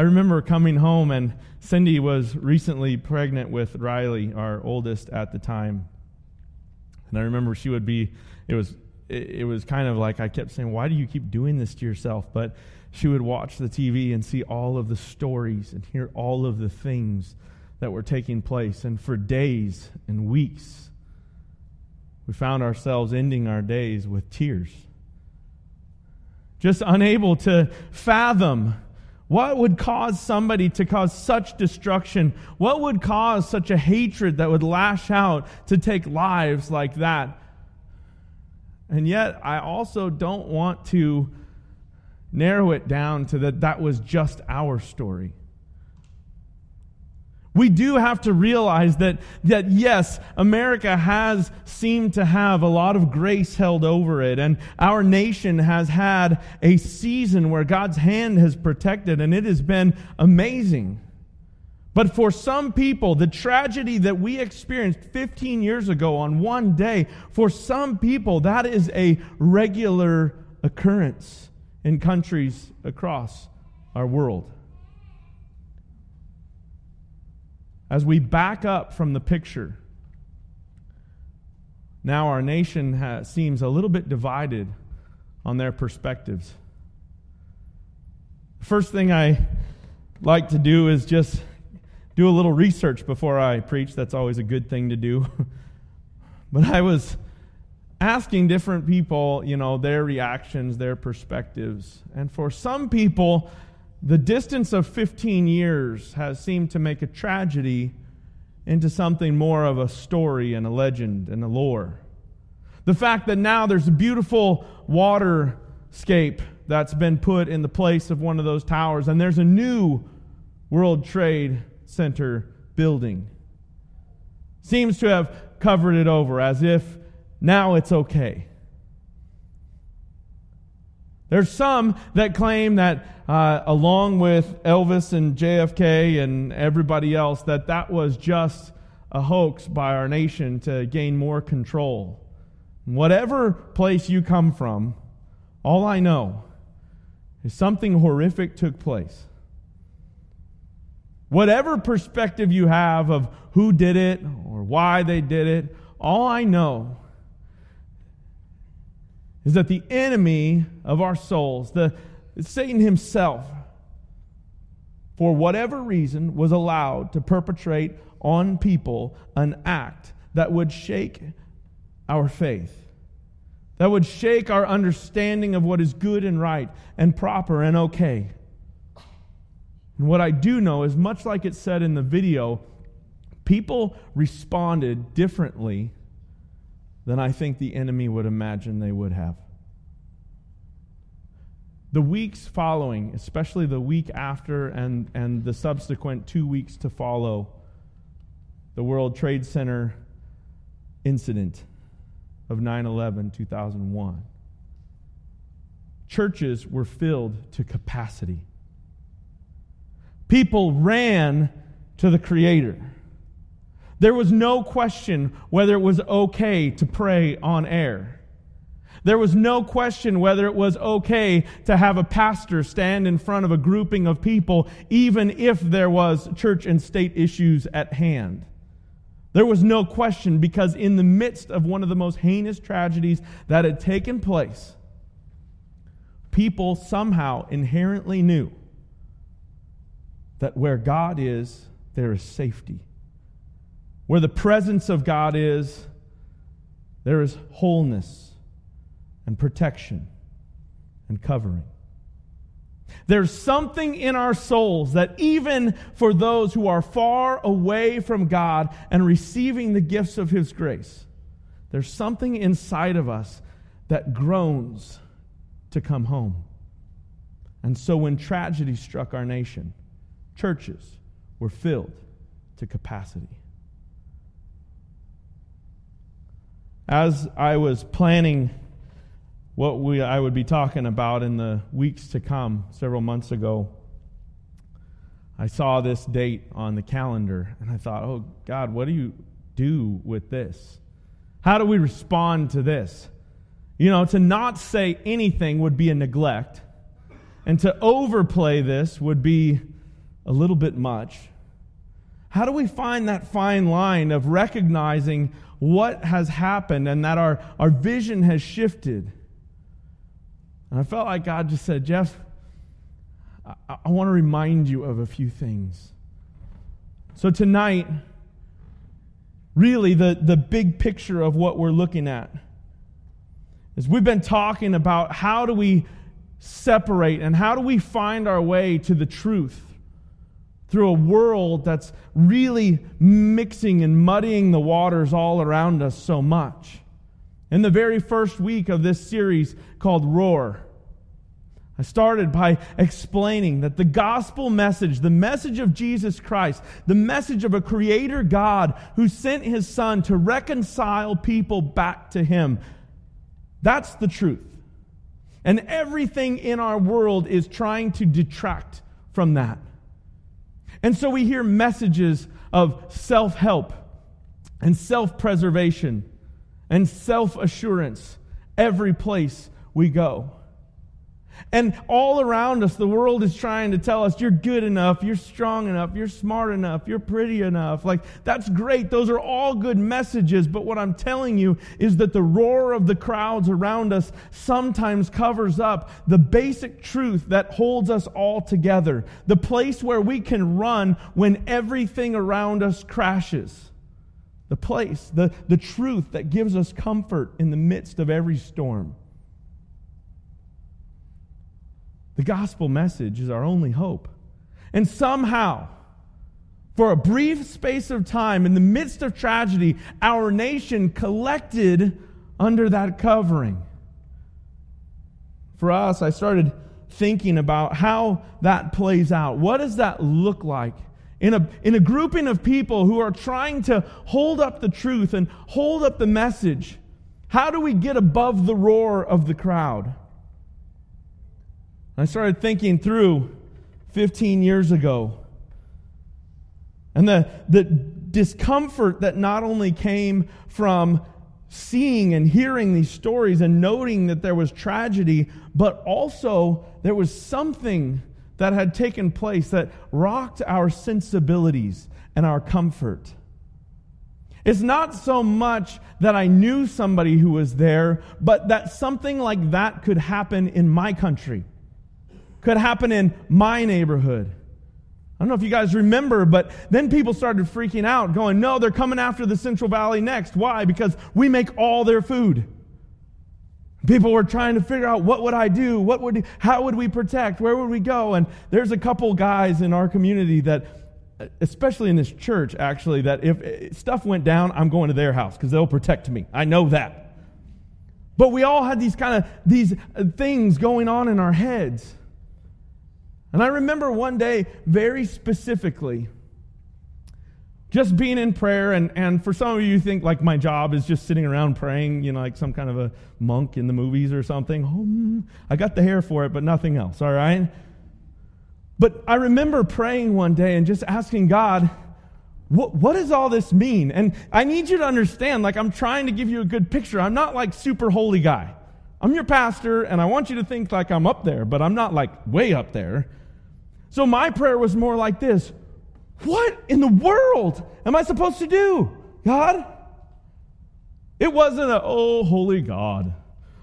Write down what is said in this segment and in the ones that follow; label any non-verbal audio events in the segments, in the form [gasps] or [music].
I remember coming home, and Cindy was recently pregnant with Riley, our oldest at the time. And I remember she would be, it was, it, was kind of like I kept saying, Why do you keep doing this to yourself? But she would watch the TV and see all of the stories and hear all of the things that were taking place. And for days and weeks, we found ourselves ending our days with tears. Just unable to fathom what would cause somebody to cause such destruction? What would cause such a hatred that would lash out to take lives like that? And yet, I also don't want to narrow it down to that that was just our story. We do have to realize that, that yes, America has seemed to have a lot of grace held over it, and our nation has had a season where God's hand has protected, and it has been amazing. But for some people, the tragedy that we experienced 15 years ago on one day, for some people, that is a regular occurrence in countries across our world. As we back up from the picture, now our nation has, seems a little bit divided on their perspectives. First thing I like to do is just do a little research before I preach. That's always a good thing to do. [laughs] but I was asking different people, you know, their reactions, their perspectives. And for some people, the distance of 15 years has seemed to make a tragedy into something more of a story and a legend and a lore. The fact that now there's a beautiful waterscape that's been put in the place of one of those towers, and there's a new World Trade Center building. Seems to have covered it over as if now it's okay. There's some that claim that, uh, along with Elvis and JFK and everybody else, that that was just a hoax by our nation to gain more control. Whatever place you come from, all I know is something horrific took place. Whatever perspective you have of who did it or why they did it, all I know is that the enemy of our souls, the Satan himself, for whatever reason, was allowed to perpetrate on people an act that would shake our faith, that would shake our understanding of what is good and right and proper and okay. And what I do know is, much like it said in the video, people responded differently than I think the enemy would imagine they would have. The weeks following, especially the week after and, and the subsequent two weeks to follow, the World Trade Center incident of 9 11 2001, churches were filled to capacity. People ran to the Creator. There was no question whether it was okay to pray on air. There was no question whether it was okay to have a pastor stand in front of a grouping of people, even if there was church and state issues at hand. There was no question because, in the midst of one of the most heinous tragedies that had taken place, people somehow inherently knew that where God is, there is safety. Where the presence of God is, there is wholeness and protection and covering. There's something in our souls that even for those who are far away from God and receiving the gifts of His grace, there's something inside of us that groans to come home. And so when tragedy struck our nation, churches were filled to capacity. As I was planning what we, I would be talking about in the weeks to come, several months ago, I saw this date on the calendar and I thought, oh, God, what do you do with this? How do we respond to this? You know, to not say anything would be a neglect, and to overplay this would be a little bit much? How do we find that fine line of recognizing what has happened and that our, our vision has shifted? And I felt like God just said, Jeff, I, I want to remind you of a few things. So tonight, really the, the big picture of what we're looking at is we've been talking about how do we separate and how do we find our way to the truth through a world that's really mixing and muddying the waters all around us so much. In the very first week of this series called Roar, I started by explaining that the gospel message, the message of Jesus Christ, the message of a creator God who sent his son to reconcile people back to him, that's the truth. And everything in our world is trying to detract from that. And so we hear messages of self help and self preservation and self assurance every place we go. And all around us, the world is trying to tell us you're good enough, you're strong enough, you're smart enough, you're pretty enough. Like, that's great. Those are all good messages. But what I'm telling you is that the roar of the crowds around us sometimes covers up the basic truth that holds us all together, the place where we can run when everything around us crashes. The place, the, the truth that gives us comfort in the midst of every storm. The gospel message is our only hope. And somehow, for a brief space of time, in the midst of tragedy, our nation collected under that covering. For us, I started thinking about how that plays out. What does that look like? In a, in a grouping of people who are trying to hold up the truth and hold up the message, how do we get above the roar of the crowd? I started thinking through 15 years ago and the, the discomfort that not only came from seeing and hearing these stories and noting that there was tragedy, but also there was something that had taken place that rocked our sensibilities and our comfort. It's not so much that I knew somebody who was there, but that something like that could happen in my country could happen in my neighborhood. I don't know if you guys remember, but then people started freaking out, going, No, they're coming after the Central Valley next. Why? Because we make all their food. People were trying to figure out what would I do? What would how would we protect? Where would we go? And there's a couple guys in our community that especially in this church actually that if stuff went down, I'm going to their house because they'll protect me. I know that. But we all had these kind of these uh, things going on in our heads. And I remember one day very specifically just being in prayer and, and for some of you, you think like my job is just sitting around praying you know like some kind of a monk in the movies or something. Oh, mm, i got the hair for it but nothing else all right? But i remember praying one day and just asking god what, what does all this mean? And i need you to understand like i'm trying to give you a good picture. I'm not like super holy guy. I'm your pastor and i want you to think like i'm up there but i'm not like way up there so my prayer was more like this What in the world am I supposed to do, God? It wasn't a, oh, holy God,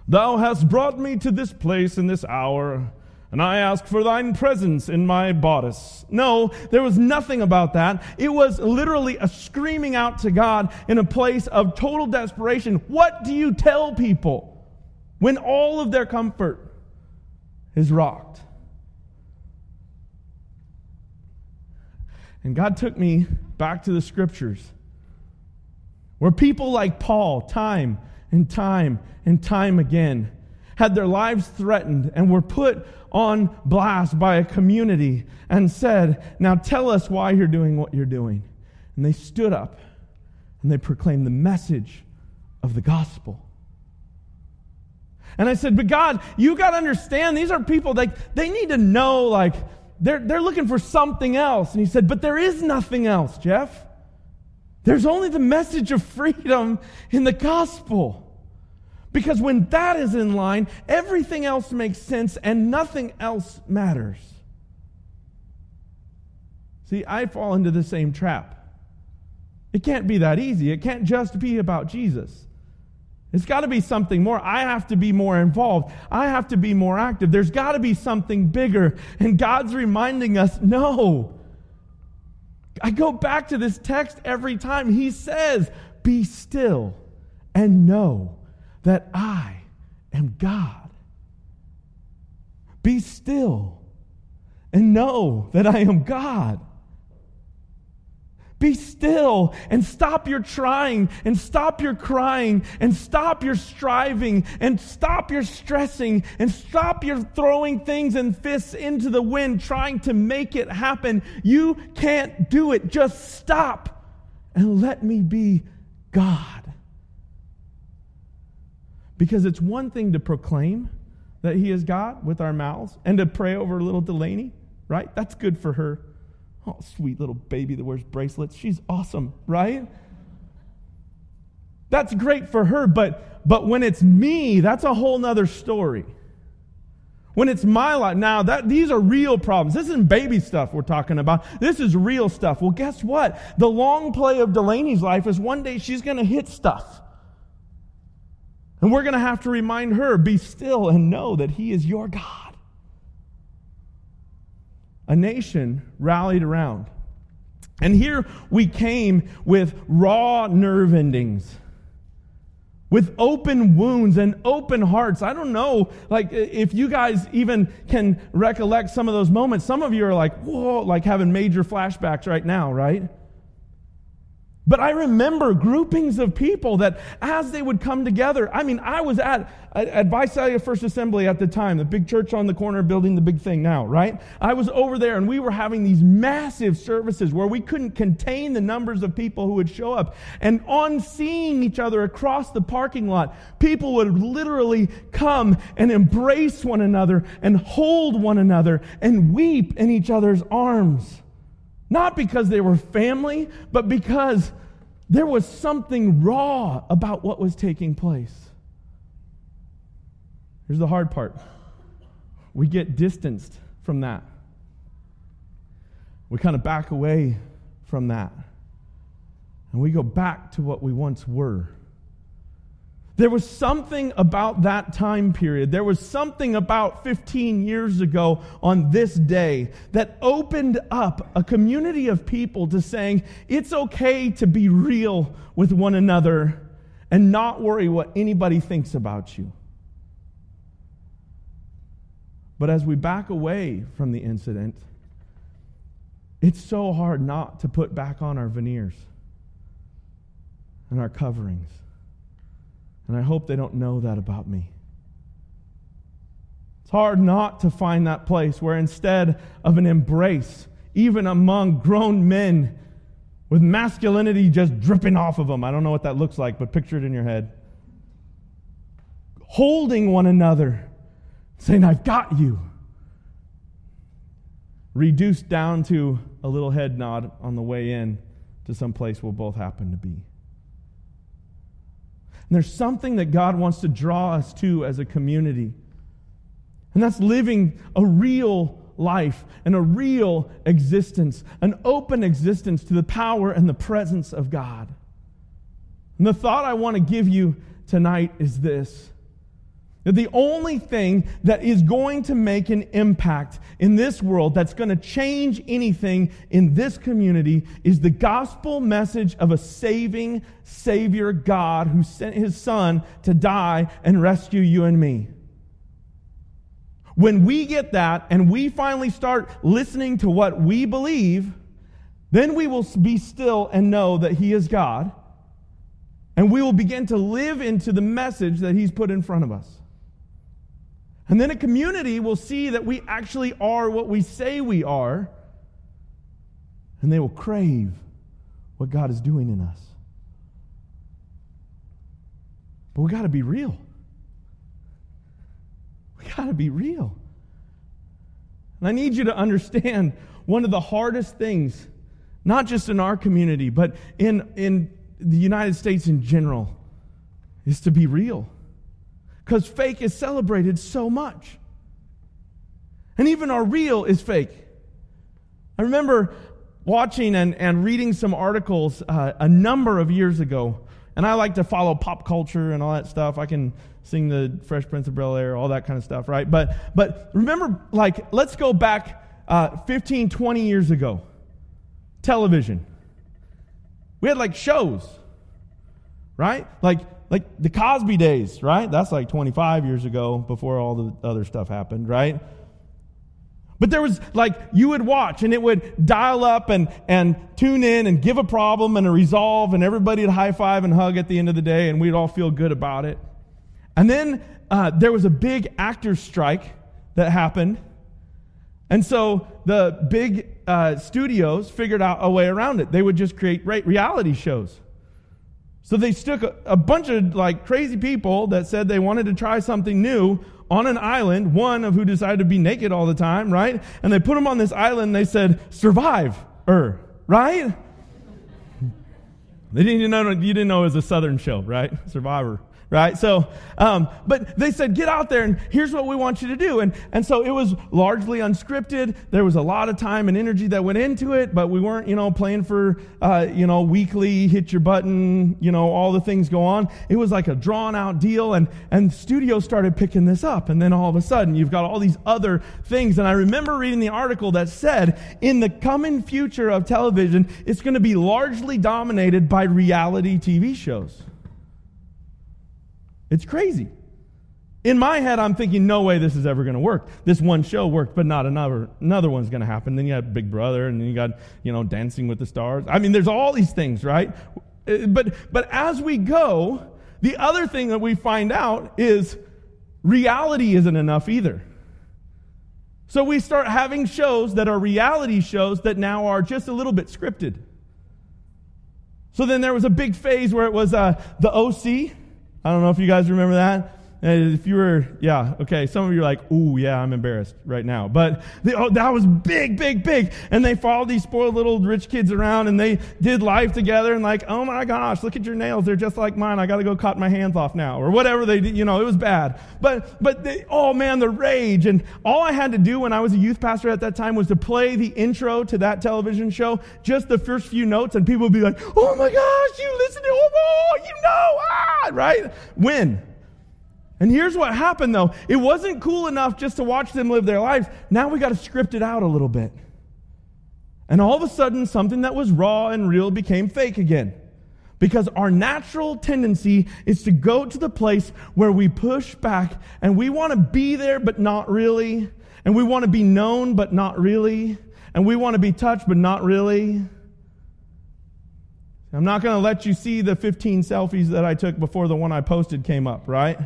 thou hast brought me to this place in this hour, and I ask for thine presence in my bodice. No, there was nothing about that. It was literally a screaming out to God in a place of total desperation. What do you tell people when all of their comfort is rocked? And God took me back to the scriptures where people like Paul, time and time and time again, had their lives threatened and were put on blast by a community and said, Now tell us why you're doing what you're doing. And they stood up and they proclaimed the message of the gospel. And I said, But God, you got to understand, these are people, like, they need to know, like, they're, they're looking for something else. And he said, But there is nothing else, Jeff. There's only the message of freedom in the gospel. Because when that is in line, everything else makes sense and nothing else matters. See, I fall into the same trap. It can't be that easy. It can't just be about Jesus. It's got to be something more. I have to be more involved. I have to be more active. There's got to be something bigger. And God's reminding us no. I go back to this text every time. He says, Be still and know that I am God. Be still and know that I am God. Be still and stop your trying and stop your crying and stop your striving and stop your stressing and stop your throwing things and fists into the wind trying to make it happen. You can't do it. Just stop and let me be God. Because it's one thing to proclaim that He is God with our mouths and to pray over little Delaney, right? That's good for her. Oh, sweet little baby that wears bracelets. She's awesome, right? That's great for her, but, but when it's me, that's a whole nother story. When it's my life, now that these are real problems. This isn't baby stuff we're talking about. This is real stuff. Well, guess what? The long play of Delaney's life is one day she's going to hit stuff. And we're going to have to remind her be still and know that He is your God a nation rallied around. And here we came with raw nerve endings, with open wounds and open hearts. I don't know, like, if you guys even can recollect some of those moments. Some of you are like, whoa, like having major flashbacks right now, right? But I remember groupings of people that as they would come together, I mean, I was at, at Visalia First Assembly at the time, the big church on the corner building the big thing now, right? I was over there and we were having these massive services where we couldn't contain the numbers of people who would show up. And on seeing each other across the parking lot, people would literally come and embrace one another and hold one another and weep in each other's arms. Not because they were family, but because there was something raw about what was taking place. Here's the hard part we get distanced from that. We kind of back away from that. And we go back to what we once were. There was something about that time period. There was something about 15 years ago on this day that opened up a community of people to saying, it's okay to be real with one another and not worry what anybody thinks about you. But as we back away from the incident, it's so hard not to put back on our veneers and our coverings. And I hope they don't know that about me. It's hard not to find that place where instead of an embrace, even among grown men with masculinity just dripping off of them, I don't know what that looks like, but picture it in your head. Holding one another, saying, I've got you. Reduced down to a little head nod on the way in to some place we'll both happen to be. And there's something that God wants to draw us to as a community. And that's living a real life and a real existence, an open existence to the power and the presence of God. And the thought I want to give you tonight is this that the only thing that is going to make an impact in this world, that's going to change anything in this community, is the gospel message of a saving Savior God who sent his Son to die and rescue you and me. When we get that and we finally start listening to what we believe, then we will be still and know that He is God. And we will begin to live into the message that He's put in front of us. And then a community will see that we actually are what we say we are, and they will crave what God is doing in us. But we got to be real. We got to be real. And I need you to understand one of the hardest things, not just in our community, but in, in the United States in general, is to be real because fake is celebrated so much. And even our real is fake. I remember watching and, and reading some articles uh, a number of years ago, and I like to follow pop culture and all that stuff. I can sing the Fresh Prince of Bel Air, all that kind of stuff, right? But, but remember, like, let's go back uh, 15, 20 years ago. Television. We had like shows, right? Like, like the Cosby days, right? That's like 25 years ago before all the other stuff happened, right? But there was like, you would watch and it would dial up and, and tune in and give a problem and a resolve and everybody would high five and hug at the end of the day and we'd all feel good about it. And then uh, there was a big actors strike that happened. And so the big uh, studios figured out a way around it. They would just create reality shows. So they stuck a, a bunch of like crazy people that said they wanted to try something new on an island, one of who decided to be naked all the time, right? And they put them on this island and they said, survive, er, right? They didn't even know, you didn't know it was a southern show, right? Survivor right? So, um, but they said, get out there and here's what we want you to do. And, and so it was largely unscripted. There was a lot of time and energy that went into it, but we weren't, you know, playing for, uh, you know, weekly, hit your button, you know, all the things go on. It was like a drawn out deal and, and studios started picking this up. And then all of a sudden you've got all these other things. And I remember reading the article that said in the coming future of television, it's going to be largely dominated by reality TV shows. It's crazy. In my head, I'm thinking, no way this is ever going to work. This one show worked, but not another. Another one's going to happen. Then you have Big Brother, and then you got, you know, Dancing with the Stars. I mean, there's all these things, right? Uh, but, but as we go, the other thing that we find out is reality isn't enough either. So we start having shows that are reality shows that now are just a little bit scripted. So then there was a big phase where it was uh, the OC I don't know if you guys remember that. If you were, yeah, okay. Some of you are like, ooh, yeah, I'm embarrassed right now. But they, oh, that was big, big, big. And they followed these spoiled little rich kids around and they did life together and like, oh my gosh, look at your nails. They're just like mine. I got to go cut my hands off now or whatever they did. You know, it was bad. But, but they, oh man, the rage. And all I had to do when I was a youth pastor at that time was to play the intro to that television show, just the first few notes, and people would be like, oh my gosh, you listen to, oh, you know, ah, right? Win. And here's what happened though it wasn't cool enough just to watch them live their lives. Now we got to script it out a little bit. And all of a sudden, something that was raw and real became fake again. Because our natural tendency is to go to the place where we push back and we want to be there, but not really. And we want to be known, but not really. And we want to be touched, but not really. I'm not going to let you see the 15 selfies that I took before the one I posted came up, right?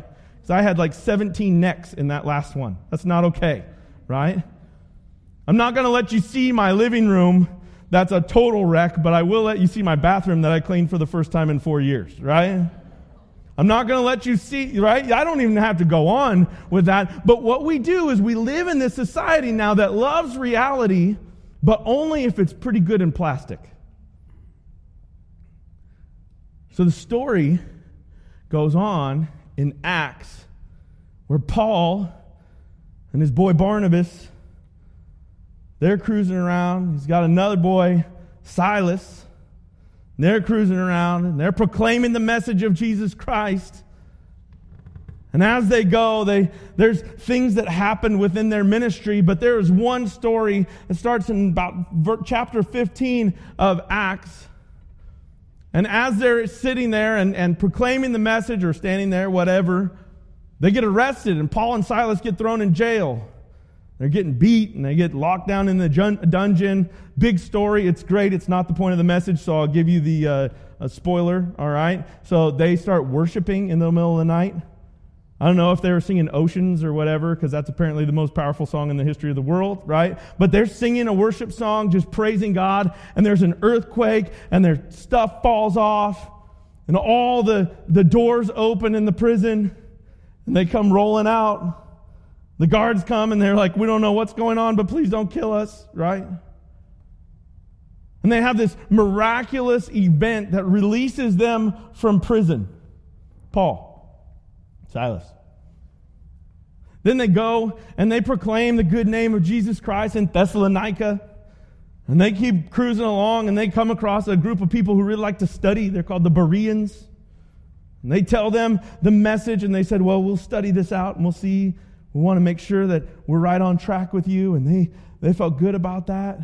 So I had like 17 necks in that last one. That's not okay, right? I'm not going to let you see my living room. That's a total wreck, but I will let you see my bathroom that I cleaned for the first time in four years, right? I'm not going to let you see, right? I don't even have to go on with that. But what we do is we live in this society now that loves reality, but only if it's pretty good in plastic. So the story goes on in Acts where Paul and his boy Barnabas they're cruising around. He's got another boy, Silas. They're cruising around and they're proclaiming the message of Jesus Christ. And as they go, they, there's things that happen within their ministry, but there is one story that starts in about chapter 15 of Acts and as they're sitting there and, and proclaiming the message or standing there, whatever, they get arrested and Paul and Silas get thrown in jail. They're getting beat and they get locked down in the dungeon. Big story. It's great. It's not the point of the message, so I'll give you the uh, spoiler, all right? So they start worshiping in the middle of the night. I don't know if they were singing Oceans or whatever, because that's apparently the most powerful song in the history of the world, right? But they're singing a worship song, just praising God, and there's an earthquake, and their stuff falls off, and all the, the doors open in the prison, and they come rolling out. The guards come, and they're like, We don't know what's going on, but please don't kill us, right? And they have this miraculous event that releases them from prison. Paul. Silas. Then they go and they proclaim the good name of Jesus Christ in Thessalonica. And they keep cruising along and they come across a group of people who really like to study. They're called the Bereans. And they tell them the message and they said, Well, we'll study this out and we'll see. We want to make sure that we're right on track with you. And they, they felt good about that.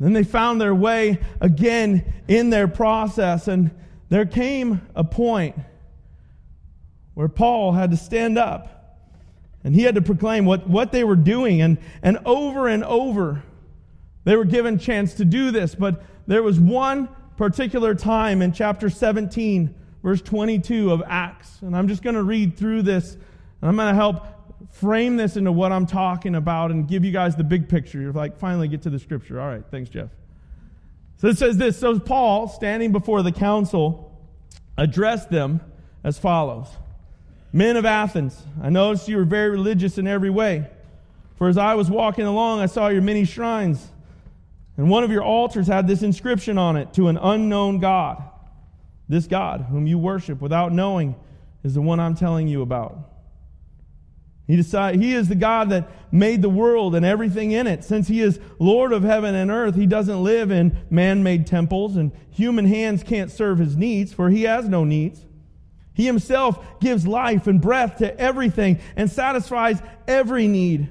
Then they found their way again in their process. And there came a point where Paul had to stand up and he had to proclaim what, what they were doing. And, and over and over, they were given chance to do this. But there was one particular time in chapter 17, verse 22 of Acts. And I'm just going to read through this. And I'm going to help frame this into what I'm talking about and give you guys the big picture. You're like, finally get to the scripture. All right, thanks, Jeff. So it says this So Paul, standing before the council, addressed them as follows Men of Athens, I noticed you were very religious in every way. For as I was walking along, I saw your many shrines, and one of your altars had this inscription on it to an unknown God. This God, whom you worship without knowing, is the one I'm telling you about. He, decide, he is the God that made the world and everything in it. Since He is Lord of heaven and earth, He doesn't live in man made temples, and human hands can't serve His needs, for He has no needs. He Himself gives life and breath to everything and satisfies every need.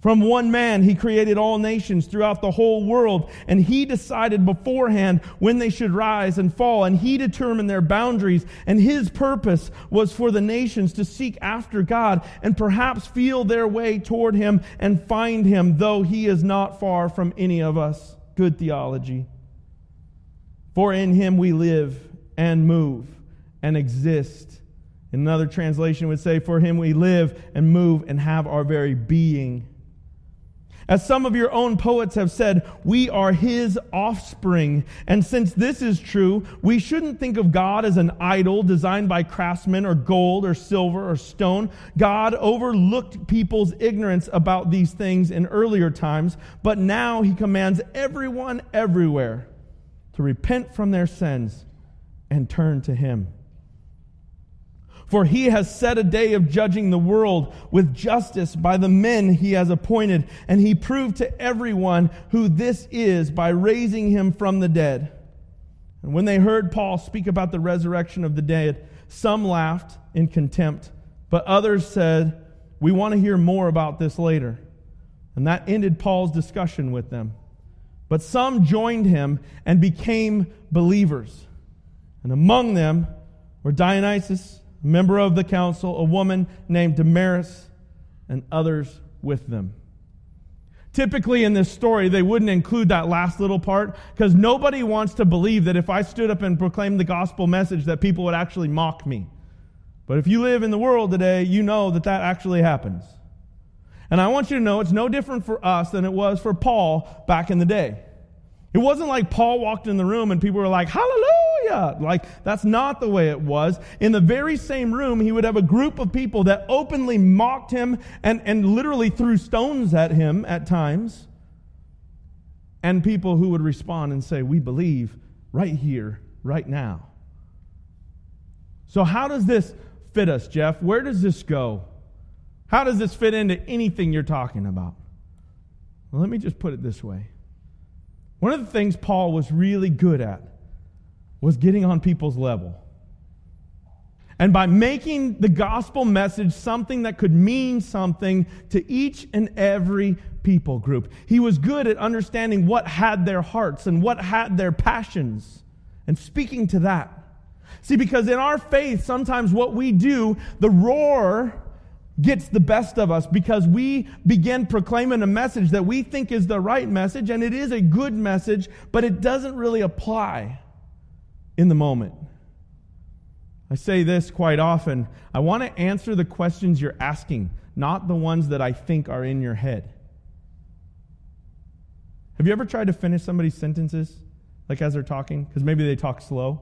From one man, he created all nations throughout the whole world, and he decided beforehand when they should rise and fall, and he determined their boundaries. And his purpose was for the nations to seek after God and perhaps feel their way toward him and find him, though he is not far from any of us. Good theology. For in him we live and move and exist. Another translation would say, For him we live and move and have our very being. As some of your own poets have said, we are his offspring. And since this is true, we shouldn't think of God as an idol designed by craftsmen or gold or silver or stone. God overlooked people's ignorance about these things in earlier times, but now he commands everyone everywhere to repent from their sins and turn to him. For he has set a day of judging the world with justice by the men he has appointed, and he proved to everyone who this is by raising him from the dead. And when they heard Paul speak about the resurrection of the dead, some laughed in contempt, but others said, We want to hear more about this later. And that ended Paul's discussion with them. But some joined him and became believers. And among them were Dionysius member of the council, a woman named Damaris, and others with them. Typically, in this story, they wouldn't include that last little part because nobody wants to believe that if I stood up and proclaimed the gospel message, that people would actually mock me. But if you live in the world today, you know that that actually happens. And I want you to know it's no different for us than it was for Paul back in the day. It wasn't like Paul walked in the room and people were like, Hallelujah! Like, that's not the way it was. In the very same room, he would have a group of people that openly mocked him and, and literally threw stones at him at times. And people who would respond and say, We believe right here, right now. So, how does this fit us, Jeff? Where does this go? How does this fit into anything you're talking about? Well, let me just put it this way. One of the things Paul was really good at was getting on people's level. And by making the gospel message something that could mean something to each and every people group, he was good at understanding what had their hearts and what had their passions and speaking to that. See, because in our faith, sometimes what we do, the roar gets the best of us because we begin proclaiming a message that we think is the right message, and it is a good message, but it doesn't really apply in the moment. I say this quite often. I want to answer the questions you're asking, not the ones that I think are in your head. Have you ever tried to finish somebody's sentences, like as they're talking? Because maybe they talk slow.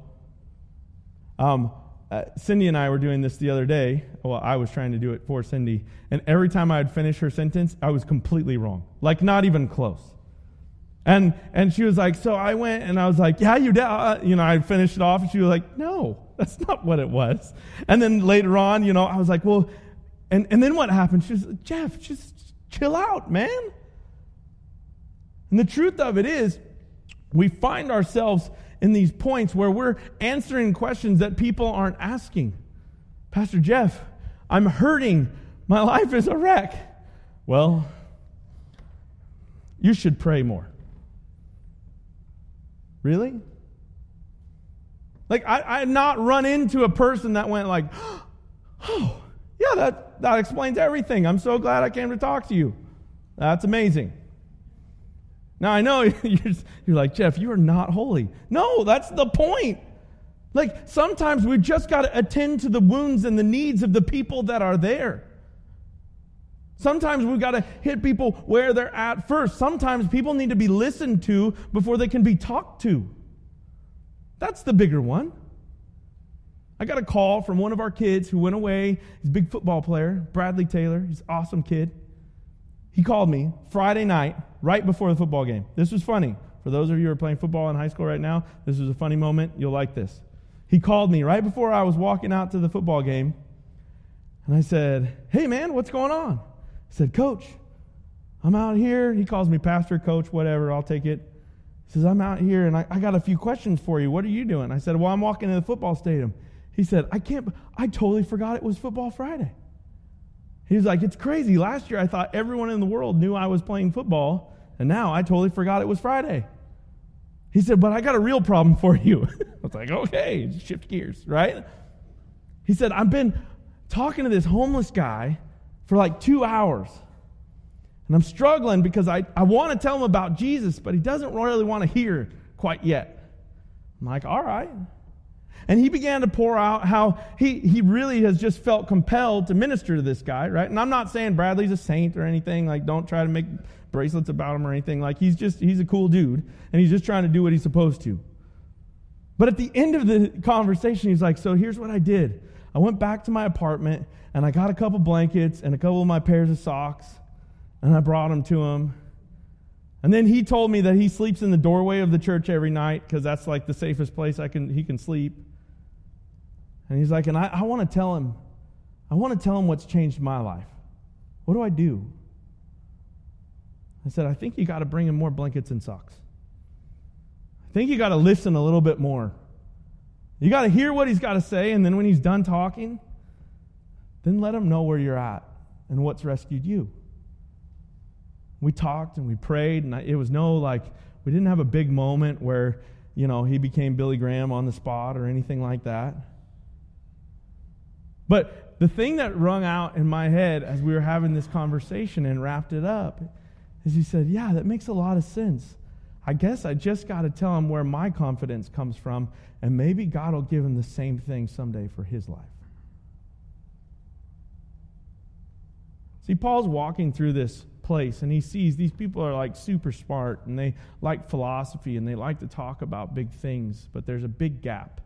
Um, uh, Cindy and I were doing this the other day. Well, I was trying to do it for Cindy. And every time I'd finish her sentence, I was completely wrong. Like, not even close. And, and she was like, so I went and I was like, yeah, you did. Uh, you know, I finished it off and she was like, no, that's not what it was. And then later on, you know, I was like, well, and, and then what happened? She was like, Jeff, just chill out, man. And the truth of it is, we find ourselves in these points where we're answering questions that people aren't asking. Pastor Jeff, I'm hurting. My [laughs] life is a wreck. Well, you should pray more. Really? Like, I, I not run into a person that went like, [gasps] oh, yeah, that, that explains everything. I'm so glad I came to talk to you. That's amazing. Now, I know [laughs] you're, you're like, Jeff, you are not holy. No, that's the point. Like, sometimes we've just got to attend to the wounds and the needs of the people that are there. Sometimes we've got to hit people where they're at first. Sometimes people need to be listened to before they can be talked to. That's the bigger one. I got a call from one of our kids who went away. He's a big football player, Bradley Taylor. He's an awesome kid. He called me Friday night, right before the football game. This was funny. For those of you who are playing football in high school right now, this was a funny moment. You'll like this. He called me right before I was walking out to the football game. And I said, Hey, man, what's going on? Said, Coach, I'm out here. He calls me pastor, coach, whatever. I'll take it. He says, I'm out here and I, I got a few questions for you. What are you doing? I said, Well, I'm walking to the football stadium. He said, I can't, I totally forgot it was Football Friday. He was like, It's crazy. Last year I thought everyone in the world knew I was playing football, and now I totally forgot it was Friday. He said, But I got a real problem for you. [laughs] I was like, Okay, shift gears, right? He said, I've been talking to this homeless guy for like two hours. And I'm struggling because I, I want to tell him about Jesus, but he doesn't really want to hear quite yet. I'm like, all right. And he began to pour out how he, he really has just felt compelled to minister to this guy, right? And I'm not saying Bradley's a saint or anything. Like, don't try to make bracelets about him or anything. Like, he's just, he's a cool dude, and he's just trying to do what he's supposed to. But at the end of the conversation, he's like, So here's what I did. I went back to my apartment and I got a couple blankets and a couple of my pairs of socks, and I brought them to him. And then he told me that he sleeps in the doorway of the church every night because that's like the safest place I can he can sleep. And he's like, and I, I want to tell him, I want to tell him what's changed my life. What do I do? I said, I think you got to bring him more blankets and socks. I think you got to listen a little bit more. You got to hear what he's got to say, and then when he's done talking, then let him know where you're at and what's rescued you. We talked and we prayed, and it was no like, we didn't have a big moment where, you know, he became Billy Graham on the spot or anything like that. But the thing that rung out in my head as we were having this conversation and wrapped it up is he said, Yeah, that makes a lot of sense. I guess I just got to tell him where my confidence comes from, and maybe God will give him the same thing someday for his life. See, Paul's walking through this place and he sees these people are like super smart and they like philosophy and they like to talk about big things, but there's a big gap.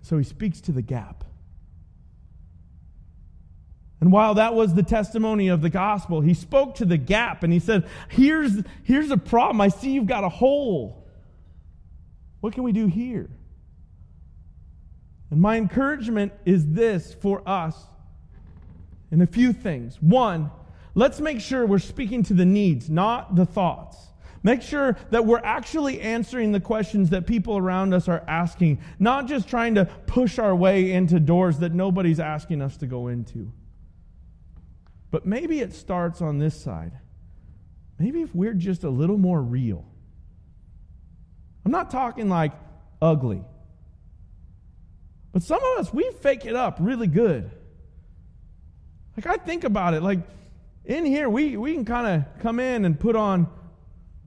So he speaks to the gap. And while that was the testimony of the gospel, he spoke to the gap and he said, Here's, here's a problem. I see you've got a hole. What can we do here? And my encouragement is this for us in a few things. One, let's make sure we're speaking to the needs, not the thoughts. Make sure that we're actually answering the questions that people around us are asking, not just trying to push our way into doors that nobody's asking us to go into. But maybe it starts on this side. Maybe if we're just a little more real. I'm not talking like ugly. But some of us, we fake it up really good. Like, I think about it. Like, in here, we, we can kind of come in and put on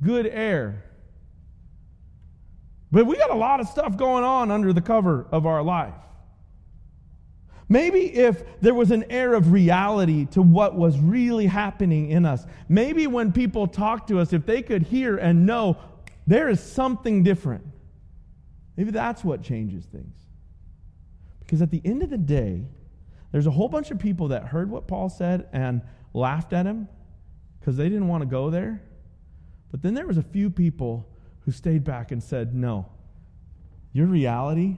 good air. But we got a lot of stuff going on under the cover of our life. Maybe if there was an air of reality to what was really happening in us, maybe when people talk to us, if they could hear and know there is something different, maybe that's what changes things. Because at the end of the day, there's a whole bunch of people that heard what Paul said and laughed at him because they didn't want to go there. But then there was a few people who stayed back and said, "No. Your reality,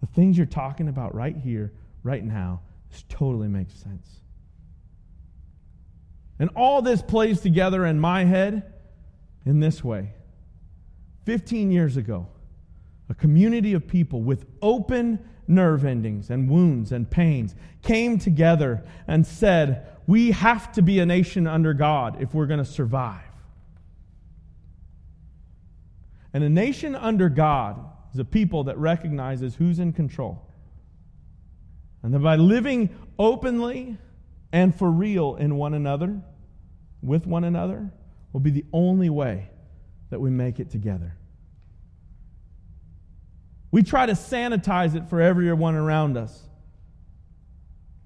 the things you're talking about right here, right now, this totally makes sense." And all this plays together in my head in this way. 15 years ago, a community of people with open nerve endings and wounds and pains came together and said, We have to be a nation under God if we're going to survive. And a nation under God is a people that recognizes who's in control. And that by living openly and for real in one another, with one another, will be the only way that we make it together. We try to sanitize it for everyone around us.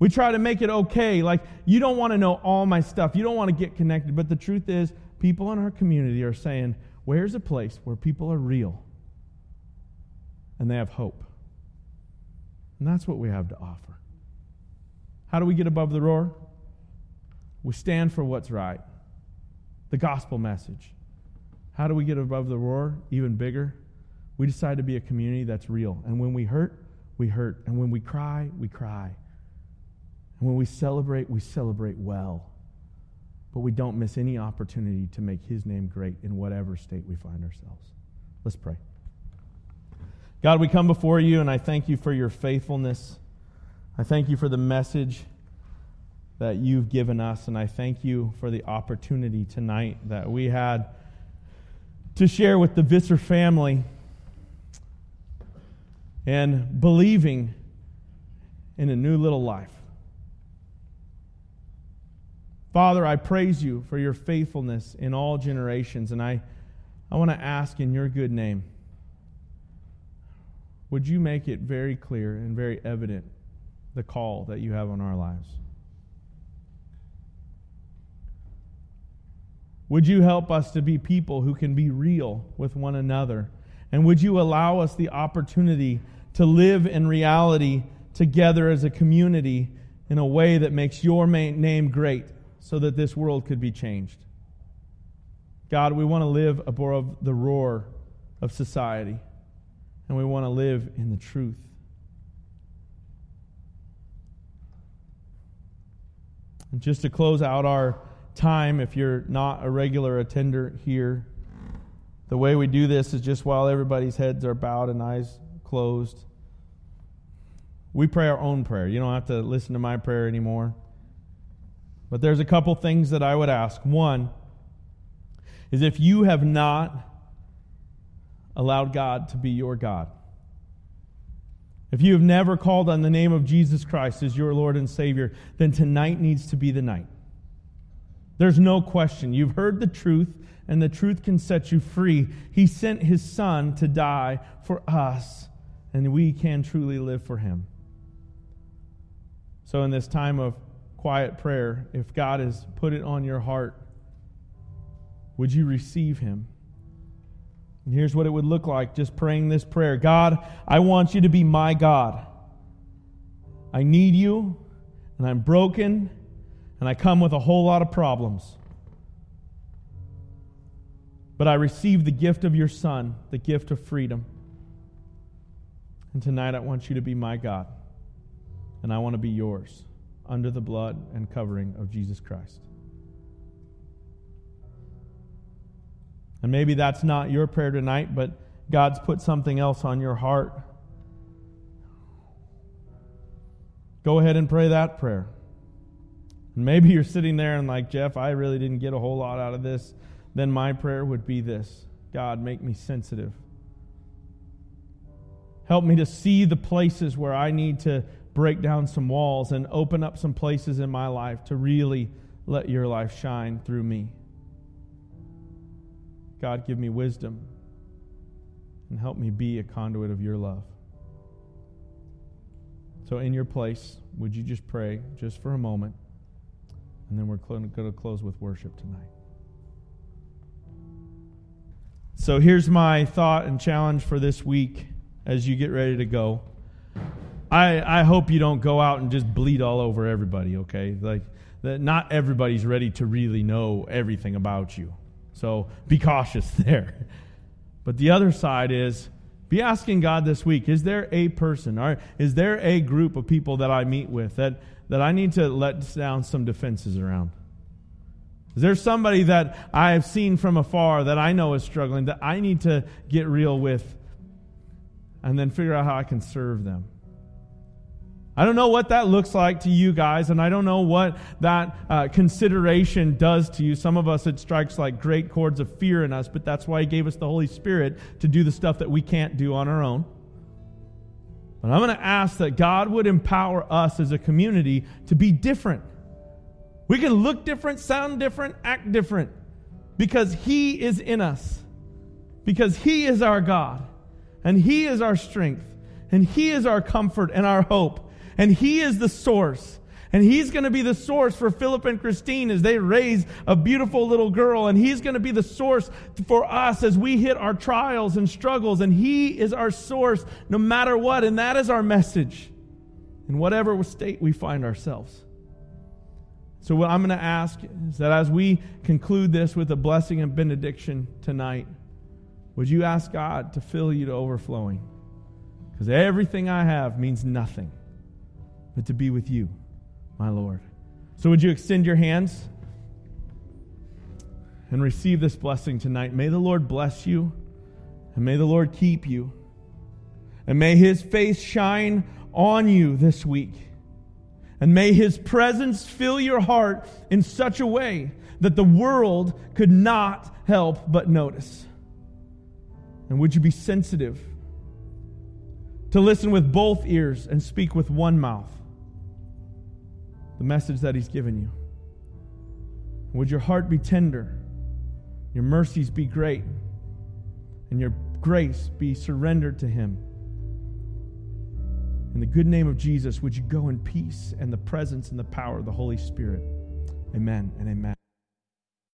We try to make it okay. Like, you don't want to know all my stuff. You don't want to get connected. But the truth is, people in our community are saying, where's a place where people are real and they have hope? And that's what we have to offer. How do we get above the roar? We stand for what's right, the gospel message. How do we get above the roar even bigger? We decide to be a community that's real. And when we hurt, we hurt. And when we cry, we cry. And when we celebrate, we celebrate well. But we don't miss any opportunity to make His name great in whatever state we find ourselves. Let's pray. God, we come before you, and I thank you for your faithfulness. I thank you for the message that you've given us, and I thank you for the opportunity tonight that we had to share with the Visser family and believing in a new little life. Father, I praise you for your faithfulness in all generations, and I, I want to ask in your good name would you make it very clear and very evident the call that you have on our lives? Would you help us to be people who can be real with one another? And would you allow us the opportunity to live in reality together as a community in a way that makes your name great so that this world could be changed? God, we want to live above the roar of society, and we want to live in the truth. And just to close out our time, if you're not a regular attender here, the way we do this is just while everybody's heads are bowed and eyes closed. We pray our own prayer. You don't have to listen to my prayer anymore. But there's a couple things that I would ask. One is if you have not allowed God to be your God, if you have never called on the name of Jesus Christ as your Lord and Savior, then tonight needs to be the night. There's no question. You've heard the truth, and the truth can set you free. He sent His Son to die for us, and we can truly live for Him. So, in this time of quiet prayer, if God has put it on your heart, would you receive Him? And here's what it would look like just praying this prayer God, I want you to be my God. I need you, and I'm broken and I come with a whole lot of problems. But I receive the gift of your Son, the gift of freedom. And tonight I want you to be my God, and I want to be yours under the blood and covering of Jesus Christ. And maybe that's not your prayer tonight, but God's put something else on your heart. Go ahead and pray that prayer. Maybe you're sitting there and like, Jeff, I really didn't get a whole lot out of this. Then my prayer would be this God, make me sensitive. Help me to see the places where I need to break down some walls and open up some places in my life to really let your life shine through me. God, give me wisdom and help me be a conduit of your love. So, in your place, would you just pray just for a moment? And then we're going to close with worship tonight. So here's my thought and challenge for this week as you get ready to go. I, I hope you don't go out and just bleed all over everybody, okay? Like, that not everybody's ready to really know everything about you. So be cautious [laughs] there. But the other side is be asking God this week is there a person, or is there a group of people that I meet with that that I need to let down some defenses around. Is there somebody that I have seen from afar that I know is struggling that I need to get real with and then figure out how I can serve them? I don't know what that looks like to you guys, and I don't know what that uh, consideration does to you. Some of us, it strikes like great chords of fear in us, but that's why He gave us the Holy Spirit to do the stuff that we can't do on our own. But I'm going to ask that God would empower us as a community to be different. We can look different, sound different, act different because He is in us, because He is our God, and He is our strength, and He is our comfort and our hope and He is the source. And he's going to be the source for Philip and Christine as they raise a beautiful little girl. And he's going to be the source for us as we hit our trials and struggles. And he is our source no matter what. And that is our message in whatever state we find ourselves. So, what I'm going to ask is that as we conclude this with a blessing and benediction tonight, would you ask God to fill you to overflowing? Because everything I have means nothing but to be with you, my Lord. So, would you extend your hands and receive this blessing tonight? May the Lord bless you, and may the Lord keep you, and may his face shine on you this week. And may his presence fill your heart in such a way that the world could not help but notice. And would you be sensitive to listen with both ears and speak with one mouth? The message that He's given you. Would your heart be tender, your mercies be great, and your grace be surrendered to Him? In the good name of Jesus, would you go in peace and the presence and the power of the Holy Spirit? Amen and amen.